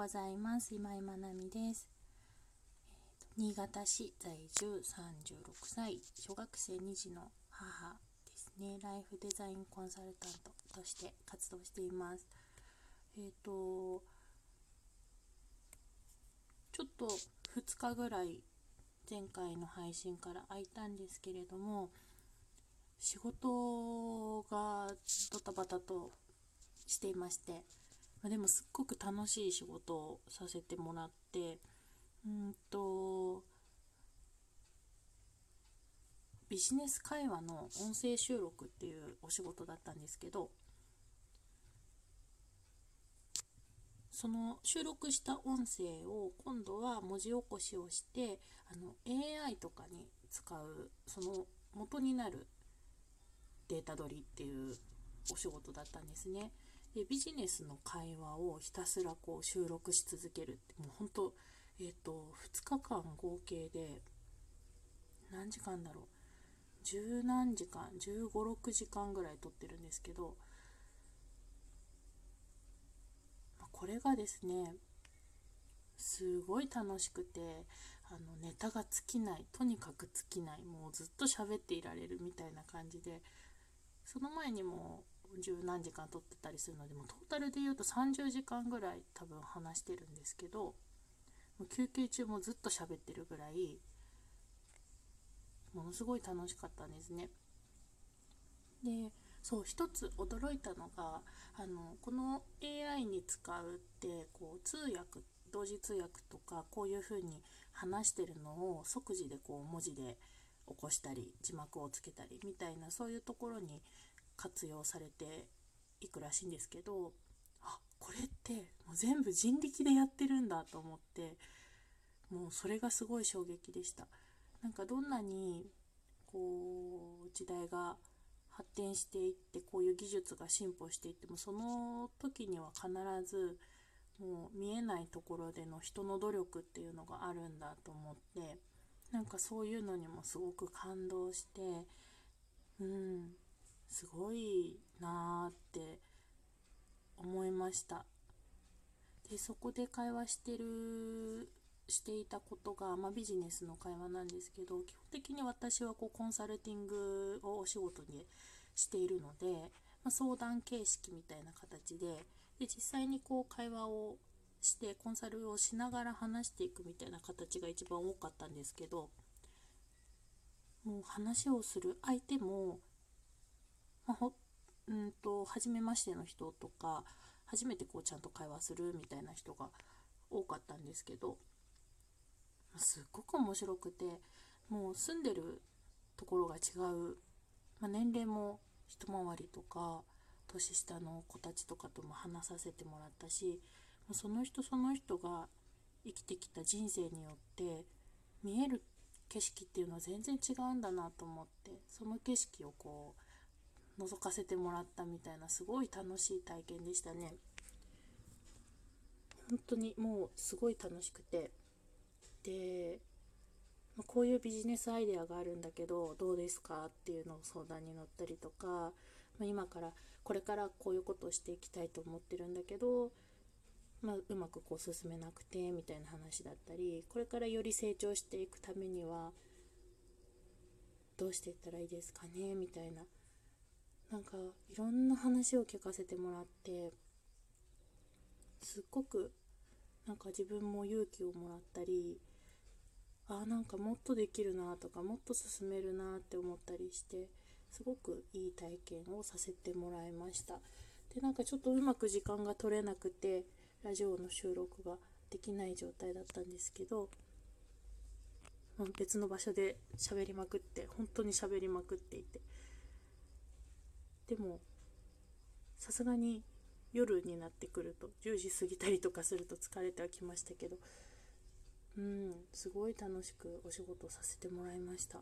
ございます。今井まなみです、新潟市在住36歳小学生2児の母ですね。ライフデザインコンサルタントとして活動しています。えっ、ー、とちょっと2日ぐらい前回の配信から空いたんですけれども仕事がドタバタとしていまして、でもすっごく楽しい仕事をさせてもらってうんとビジネス会話の音声収録っていうお仕事だったんですけどその収録した音声を今度は文字起こしをしてあの AI とかに使うその元になるデータ取りっていうお仕事だったんですね。でビジネスの会話をひたすらこう収録し続けるってもう本当えっ、ー、と2日間合計で何時間だろう。十何時間1 5 6時間ぐらい撮ってるんですけどこれがですねすごい楽しくてあのネタが尽きないとにかく尽きないもうずっと喋っていられるみたいな感じでその前にも十何時間撮ってたりするのでもトータルで言うと30時間ぐらい多分話してるんですけど休憩中もずっと喋ってるぐらいものすごい楽しかったんですね。でそう一つ驚いたのがあのこの AI に使うってこう通訳同時通訳とかこういう風に話してるのを即時でこう文字で起こしたり字幕をつけたりみたいなそういうところに活用されていくらしいんですけどあこれってもう全部人力でやってるんだと思ってもうそれがすごい衝撃でした。なんかどんなにこう時代が発展していってこういう技術が進歩していってもその時には必ずもう見えないところでの人の努力っていうのがあるんだと思ってなんかそういうのにもすごく感動してうん。すごいなーって思いました。でそこで会話してるしていたことが、まあ、ビジネスの会話なんですけど基本的に私はこうコンサルティングをお仕事にしているので、まあ、相談形式みたいな形でで実際にこう会話をしてコンサルをしながら話していくみたいな形が一番多かったんですけどもう話をする相手もまあ、ほうんと初めましての人とか初めてこうちゃんと会話するみたいな人が多かったんですけどすっごく面白くてもう住んでるところが違う、まあ、年齢も一回りとか年下の子たちとかとも話させてもらったしその人その人が生きてきた人生によって見える景色っていうのは全然違うんだなと思ってその景色をこう覗かせてもらったみたいなすごい楽しい体験でしたね。本当にもうすごい楽しくて。でこういうビジネスアイデアがあるんだけどどうですかっていうのを相談に乗ったりとか今からこれからこういうことをしていきたいと思ってるんだけど、まあ、うまくこう進めなくてみたいな話だったりこれからより成長していくためにはどうしていったらいいですかねみたいななんかいろんな話を聞かせてもらってすっごくなんか自分も勇気をもらったりあなんかもっとできるなとかもっと進めるなって思ったりしてすごくいい体験をさせてもらいました。でなんかちょっとうまく時間が取れなくてラジオの収録ができない状態だったんですけど別の場所で喋りまくって本当に喋りまくっていてでもさすがに夜になってくると10時過ぎたりとかすると疲れてはきましたけどうんすごい楽しくお仕事させてもらいました。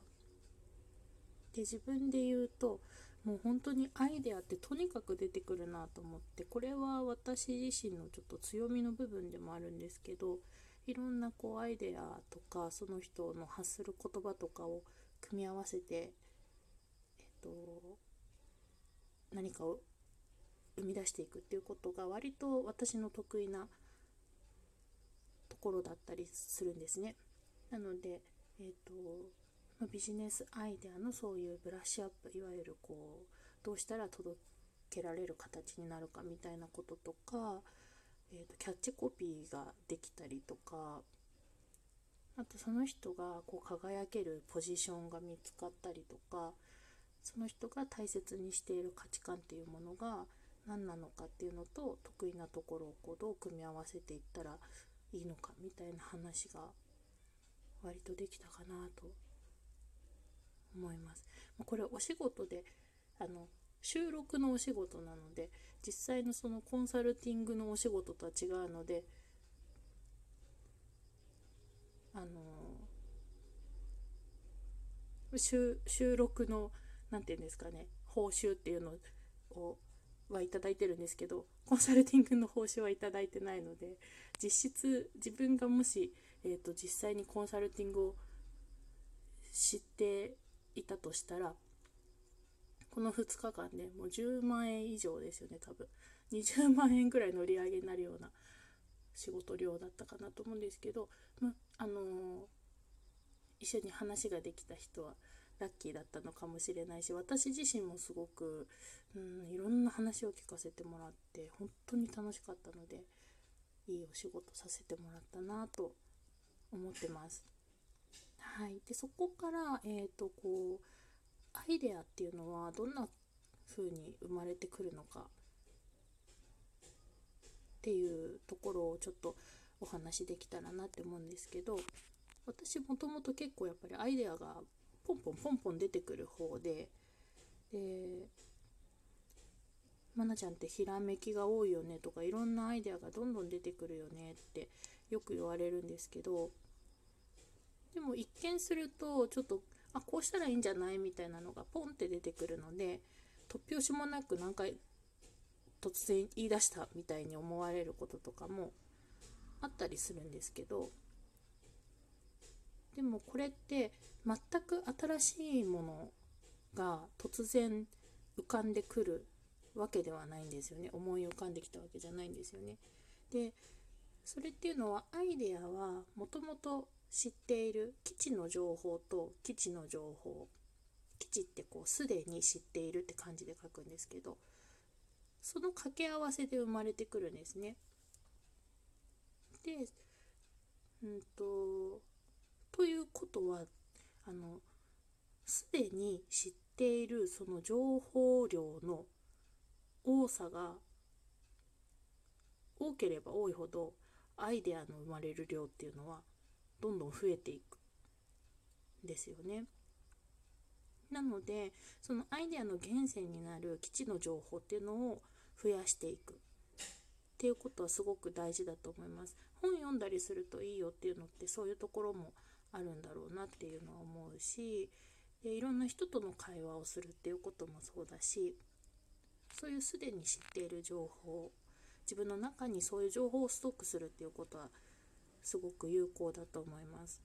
で自分で言うともう本当にアイデアってとにかく出てくるなと思ってこれは私自身のちょっと強みの部分でもあるんですけどいろんなこうアイデアとかその人の発する言葉とかを組み合わせてえっと何かを生み出していくっていうことが割と私の得意なところだったりするんですね。なので、えーとまビジネスアイデアのそういうブラッシュアップいわゆるこうどうしたら届けられる形になるかみたいなこととか、えーと、キャッチコピーができたりとかあとその人がこう輝けるポジションが見つかったりとかその人が大切にしている価値観っていうものが何なのかっていうのと得意なところをこうどう組み合わせていったらいいのかみたいな話が割とできたかなと思います。これお仕事であの収録のお仕事なので実際のそのコンサルティングのお仕事とは違うのであの収録の何て言うんですかね報酬っていうのをはいただいてるんですけどコンサルティングの報酬はいただいてないので実質自分がもし、えーと、実際にコンサルティングを知っていたとしたらこの2日間でもう10万円以上ですよね多分。20万円ぐらいの売り上げになるような仕事量だったかなと思うんですけど、まあのー、一緒に話ができた人はラッキーだったのかもしれないし私自身もすごく、うん、いろんな話を聞かせてもらって本当に楽しかったのでいいお仕事させてもらったなと思ってます。はい、でそこから、えーとこうアイデアっていうのはどんな風に生まれてくるのかっていうところをちょっとお話できたらなって思うんですけど私もともと結構やっぱりアイデアがポンポンポンポン出てくる方ででまなちゃんってひらめきが多いよねとかいろんなアイデアがどんどん出てくるよねってよく言われるんですけどでも一見するとちょっとあこうしたらいいんじゃないみたいなのがポンって出てくるので突拍子もなく何回突然言い出したみたいに思われることとかもあったりするんですけどでもこれって全く新しいものが突然浮かんでくるわけではないんですよね思い浮かんできたわけじゃないんですよねでそれっていうのはアイデアはもともと知っている基地の情報と基地の情報基地ってこうすでに知っているって感じで書くんですけどその掛け合わせで生まれてくるんですね。で、うんと、ということはあのすでに知っているその情報量の多さが多ければ多いほどアイデアの生まれる量っていうのはどんどん増えていくんですよね。なのでそのアイデアの源泉になる基地の情報っていうのを増やしていくっていうことはすごく大事だと思います。本読んだりするといいよっていうのってそういうところもあるんだろうなっていうのは思うしでいろんな人との会話をするっていうこともそうだしそういうすでに知っている情報自分の中にそういう情報をストックするっていうことはすごく有効だと思います。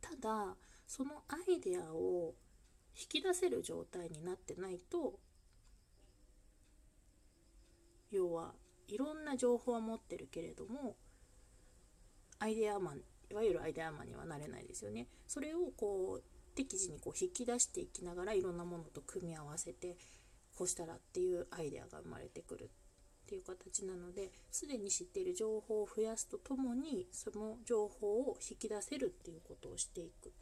ただそのアイデアを引き出せる状態になってないと要はいろんな情報は持ってるけれどもアイデアマンいわゆるアイデアマンにはなれないですよねそれをこう適時にこう引き出していきながらいろんなものと組み合わせてこうしたらっていうアイデアが生まれてくるっていう形なのですでに知っている情報を増やすとともにその情報を引き出せるっていうことをしていく。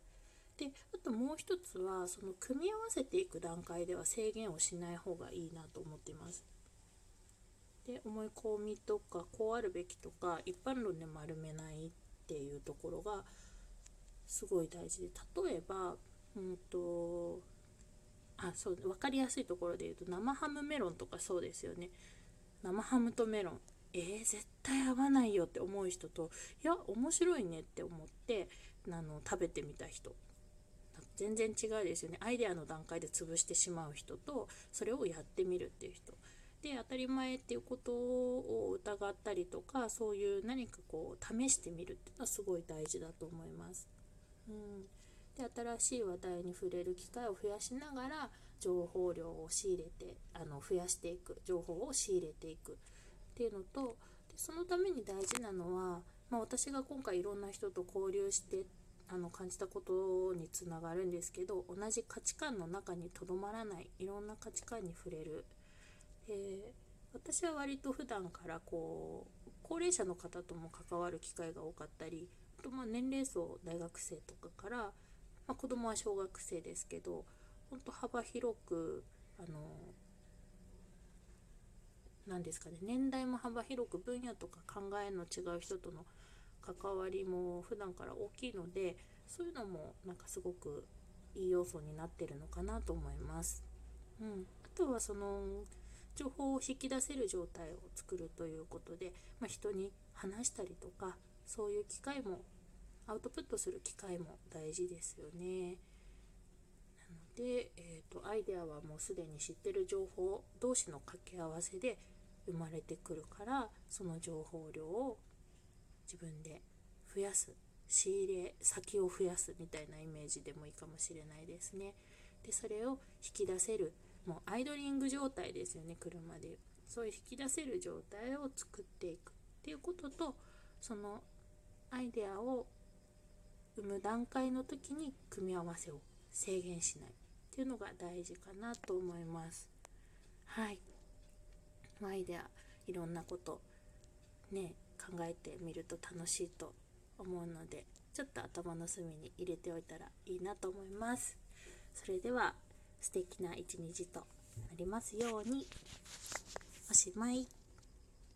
であともう一つはその組み合わせていく段階では制限をしない方がいいなと思っています。で思い込みとかこうあるべきとか一般論で丸めないっっていうところがすごい大事で例えばうんとあそう分かりやすいところで言うと生ハムメロンとかそうですよね。生ハムとメロン。えー、絶対合わないよって思う人といや面白いねって思ってあの食べてみた人。全然違うですよね。アイデアの段階で潰してしまう人とそれをやってみるっていう人。で当たり前っていうことを疑ったりとかそういう何かこう試してみるっていうのはすごい大事だと思います。うん、で新しい話題に触れる機会を増やしながら情報量を仕入れてあの増やしていく情報を仕入れていくっていうのとでそのために大事なのはまあ、私が今回いろんな人と交流してあの感じたことにつながるんですけど同じ価値観の中にとどまらないいろんな価値観に触れる、えー、私は割と普段からこう高齢者の方とも関わる機会が多かったりあとまあ年齢層大学生とかから、まあ、子供は小学生ですけど本当幅広くあの何ですかね年代も幅広く分野とか考えの違う人との関わりも普段から大きいのでそういうのもなんかすごくいい要素になってるのかなと思います。うん、あとはその情報を引き出せる状態を作るということで、まあ、人に話したりとかそういう機会もアウトプットする機会も大事ですよね。なので、えーと、とアイデアはもうすでに知ってる情報同士の掛け合わせで生まれてくるからその情報量を自分で増やす仕入れ先を増やすみたいなイメージでもいいかもしれないですね。でそれを引き出せるもうアイドリング状態ですよね車で。そういう引き出せる状態を作っていくっていうこととそのアイデアを生む段階の時に組み合わせを制限しないっていうのが大事かなと思います。はい。アイデアいろんなことね考えてみると楽しいと思うのでちょっと頭の隅に入れておいたらいいなと思います。それでは素敵な一日となりますように。おしまい。